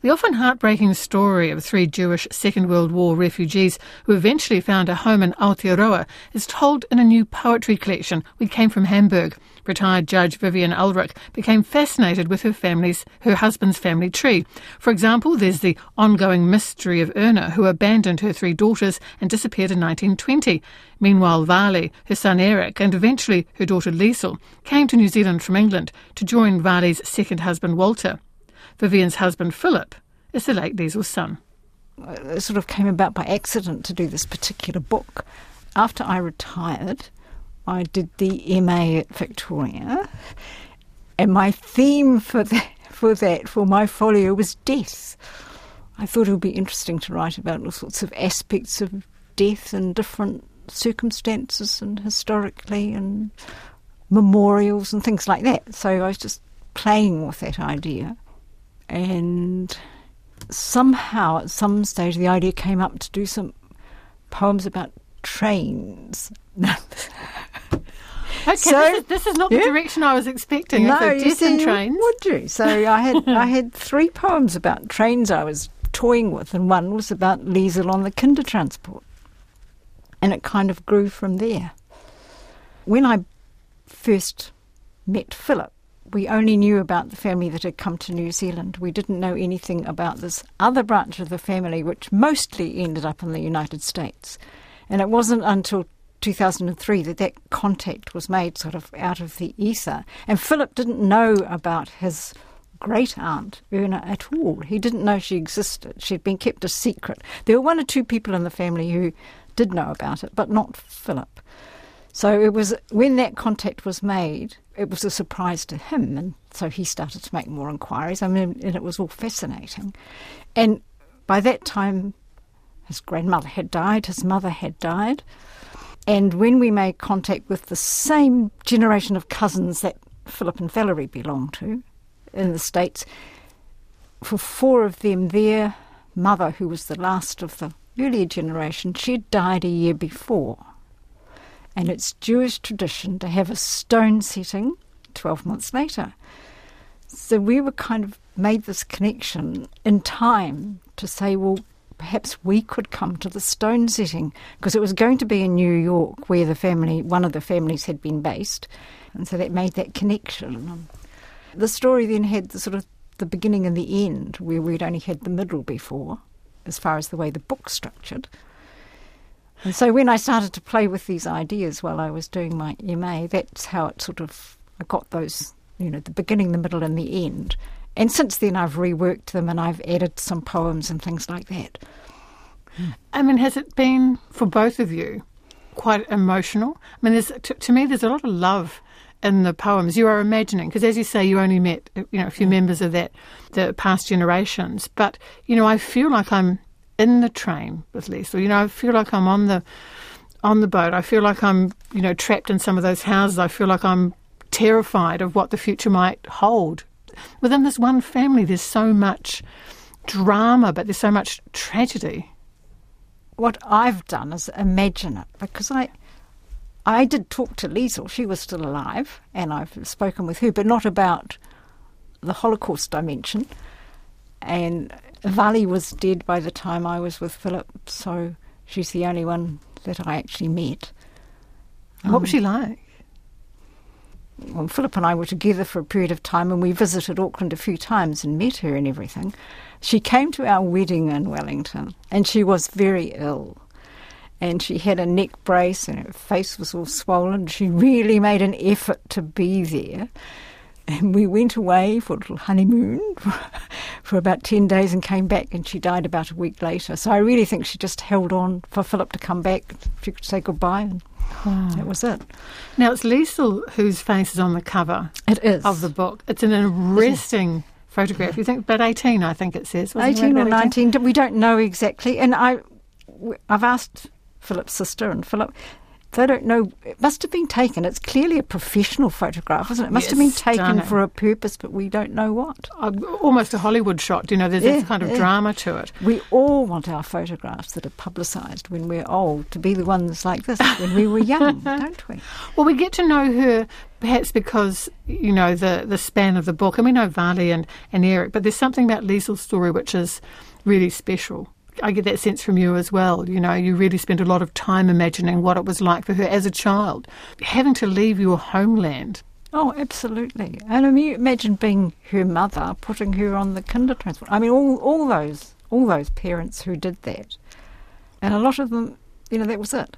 The often heartbreaking story of three Jewish Second World War refugees who eventually found a home in Aotearoa is told in a new poetry collection. We came from Hamburg. Retired Judge Vivienne Ullrich became fascinated with her family's, her husband's family tree. For example, there's the ongoing mystery of Erna, who abandoned her three daughters and disappeared in 1920. Meanwhile, Wally, her son Eric, and eventually her daughter Liesel came to New Zealand from England to join Wally's second husband Walter. Vivienne's husband Philip is the late Liesel's son. Uh, it sort of came about by accident to do this particular book. After I retired, I did the MA at Victoria, and my theme for that, for that, for my folio was death. I thought it would be interesting to write about all sorts of aspects of death and different circumstances and historically and memorials and things like that. So I was just playing with that idea. And somehow, at some stage, the idea came up to do some poems about trains. Okay, so, this, is, this, is, not the yeah. direction I was expecting. No, you see, trains. would you? So I had I had three poems about trains I was toying with, and one was about Liesel on the Kindertransport, and it kind of grew from there. When I first met Philip, we only knew about the family that had come to New Zealand. We didn't know anything about this other branch of the family, which mostly ended up in the United States. And it wasn't until 2003 that that contact was made sort of out of the ether. And Philip didn't know about his great aunt, Erna, at all. He didn't know she existed. She'd been kept a secret. There were one or two people in the family who did know about it, but not Philip. So it was when that contact was made, it was a surprise to him, and so he started to make more inquiries. I mean, and it was all fascinating. And by that time, his grandmother had died, his mother had died, and when we made contact with the same generation of cousins that Philip and Valerie belonged to in the States, for four of them, their mother, who was the last of the earlier generation, she died a year before and it's Jewish tradition to have a stone setting 12 months later. So we were kind of made this connection in time to say, well, perhaps we could come to the stone setting because it was going to be in New York where the family, one of the families had been based. And so that made that connection. The story then had the sort of the beginning and the end where we'd only had the middle before as far as the way the book's structured. And so when I started to play with these ideas while I was doing my MA, that's how it sort of I got those, you know, the beginning, the middle, and the end. And since then, I've reworked them and I've added some poems and things like that. I mean, has it been for both of you quite emotional? I mean, there's, to, to me, there's a lot of love in the poems you are imagining because as you say you only met you know a few yeah. members of that the past generations but you know i feel like i'm in the train with Lisa. You know, I feel like I'm on the on the boat. I feel like I'm, you know, trapped in some of those houses. I feel like I'm terrified of what the future might hold. Within this one family, there's so much drama, but there's so much tragedy. What I've done is imagine it because I. I did talk to Liesel, she was still alive, and I've spoken with her, but not about the Holocaust dimension. And Wally was dead by the time I was with Philip, so she's the only one that I actually met. Um, what was she like? Well, Philip and I were together for a period of time and we visited Auckland a few times and met her and everything. She came to our wedding in Wellington and she was very ill. And she had a neck brace and her face was all swollen. She really made an effort to be there. And we went away for a little honeymoon for about 10 days and came back, and she died about a week later. So I really think she just held on for Philip to come back. She could say goodbye, and wow. that was it. Now, it's Liesel whose face is on the cover it is. of the book. It's an arresting photograph. You think about 18, I think it says. 18 or 19, 18? we don't know exactly. And I, I've asked Philip's sister and Philip, they don't know. It must have been taken. It's clearly a professional photograph, isn't it? It must Yes, have been taken stunning. for a purpose, but we don't know what. Uh, almost a Hollywood shot. You know, there's Yeah, this kind of yeah. drama to it. We all want our photographs that are publicised when we're old to be the ones like this when we were young, don't we? Well, we get to know her perhaps because, you know, the, the span of the book. And we know Wally and, and Eric, but there's something about Liesel's story which is really special. I get that sense from you as well. You know, you really spent a lot of time imagining what it was like for her as a child, having to leave your homeland. Oh, absolutely. And I mean, imagine being her mother, putting her on the kinder transport. I mean, all, all those all those parents who did that, and a lot of them, you know, that was it.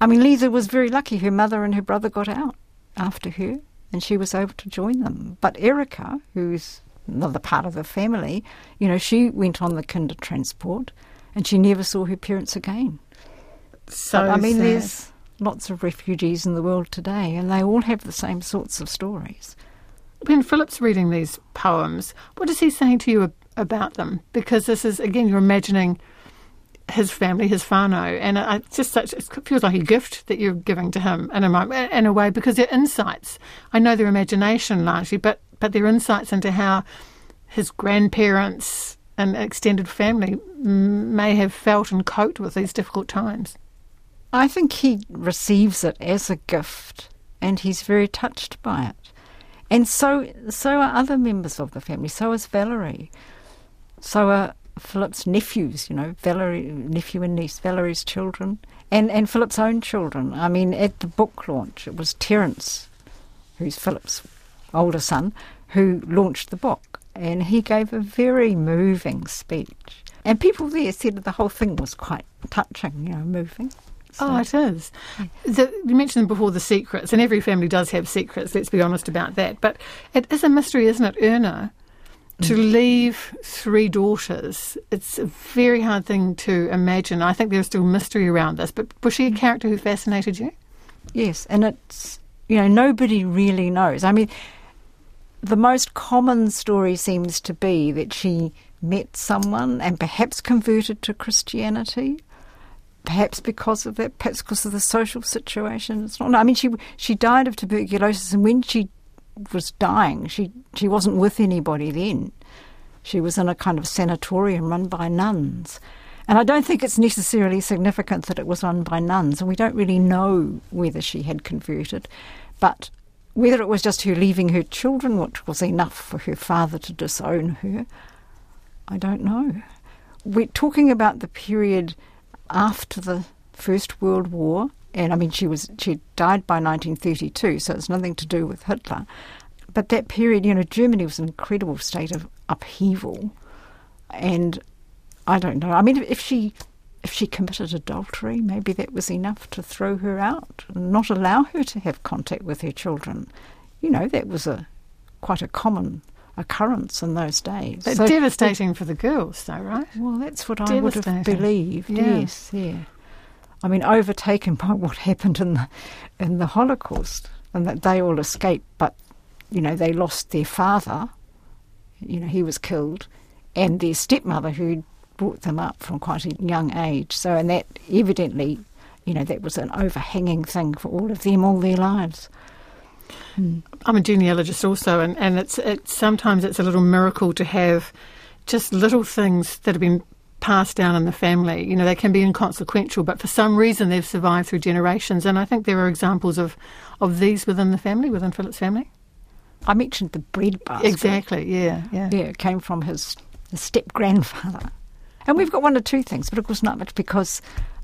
I mean, Lisa was very lucky. Her mother and her brother got out after her, and she was able to join them. But Erica, who's another part of the family, you know, she went on the kinder transport, and she never saw her parents again. So, But, I mean, sad. there's lots of refugees in the world today, and they all have the same sorts of stories. when Philip's reading these poems, what is he saying to you about them? Because this is, again, you're imagining his family, his whānau, and it, it's just such, it feels like a gift that you're giving to him in a, in a way because they're insights. I know they're imagination largely, but, but they're insights into how his grandparents and extended family may have felt and coped with these difficult times. I think he receives it as a gift, and he's very touched by it. And so, so are other members of the family. So is Valerie. So are Philip's nephews. You know, Valerie, nephew and niece, Valerie's children, and and Philip's own children. I mean, at the book launch, it was Terence, who's Philip's older son, who launched the book, and he gave a very moving speech. And people there said that the whole thing was quite touching, you know, moving. So- Oh, it is. The, you mentioned before the secrets, and every family does have secrets, let's be honest about that. But it is a mystery, isn't it, Erna? To mm. leave three daughters, it's a very hard thing to imagine. I think there's still mystery around this. But was she a mm. character who fascinated you? Yes, and it's you know nobody really knows. I mean, the most common story seems to be that she met someone and perhaps converted to Christianity. Perhaps because of that, perhaps because of the social situation. It's not. I mean, she she died of tuberculosis, and when she was dying, she she wasn't with anybody then. She was in a kind of sanatorium run by nuns. And I don't think it's necessarily significant that it was run by nuns, and we don't really know whether she had converted. But whether it was just her leaving her children, which was enough for her father to disown her, I don't know. We're talking about the period after the First World War, and I mean she was she died by 1932, so it's nothing to do with Hitler. But that period, you know, Germany was an incredible state of upheaval, and I don't know. I mean, if she if she committed adultery, maybe that was enough to throw her out and not allow her to have contact with her children. You know, that was a quite a common occurrence in those days. But So- devastating for the girls, though, right? well, that's what I would have believed. Yeah. Yes, yeah. I mean, overtaken by what happened in the in the Holocaust, and that they all escaped, but you know they lost their father. You know, he was killed, and their stepmother who brought them up from quite a young age. So, and that evidently, you know, that was an overhanging thing for all of them all their lives. I'm a genealogist also, and, and it's, it's sometimes it's a little miracle to have just little things that have been passed down in the family. You know, they can be inconsequential, but for some reason they've survived through generations. And I think there are examples of, of these within the family, within Philip's family. I mentioned the bread basket. Exactly. Yeah. Yeah. Yeah, it came from his, his step grandfather. And we've got one or two things, but of course not much because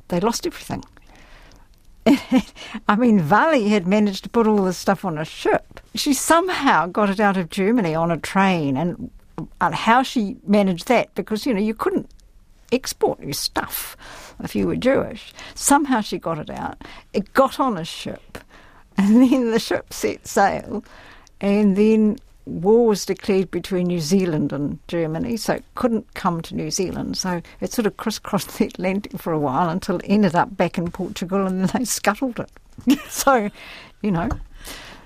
they lost everything. I mean, Wally had managed to put all this stuff on a ship. She somehow got it out of Germany on a train, and, and how she managed that, because, you know, you couldn't export your stuff if you were Jewish. Somehow she got it out. It got on a ship, and then the ship set sail, and then war was declared between New Zealand and Germany, so it couldn't come to New Zealand. So it sort of crisscrossed the Atlantic for a while until it ended up back in Portugal, and then they scuttled it. so, you know,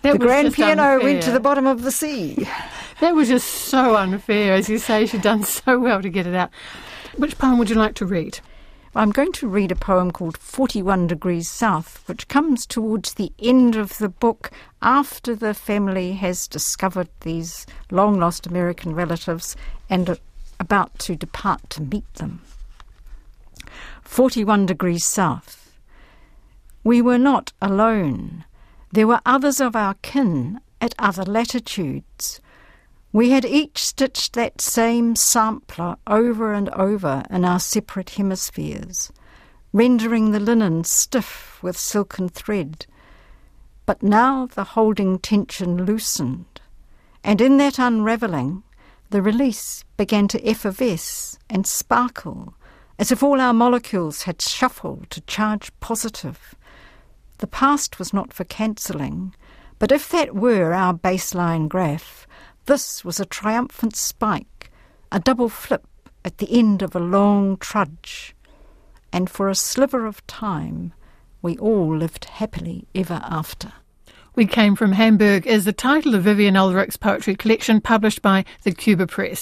That the grand piano went to the bottom of the sea. That was just so unfair. As you say, she'd done so well to get it out. Which poem would you like to read? I'm going to read a poem called 41 Degrees South, which comes towards the end of the book after the family has discovered these long lost American relatives and are about to depart to meet them. 41 Degrees South. We were not alone. There were others of our kin at other latitudes. We had each stitched that same sampler over and over in our separate hemispheres, rendering the linen stiff with silken thread. But now the holding tension loosened, and in that unravelling, the release began to effervesce and sparkle, as if all our molecules had shuffled to charge positive. The past was not for cancelling, but if that were our baseline graph, this was a triumphant spike, a double flip at the end of a long trudge. And for a sliver of time, we all lived happily ever after. We Came from Hamburg is the title of Vivienne Ullrich's poetry collection published by the Cuba Press.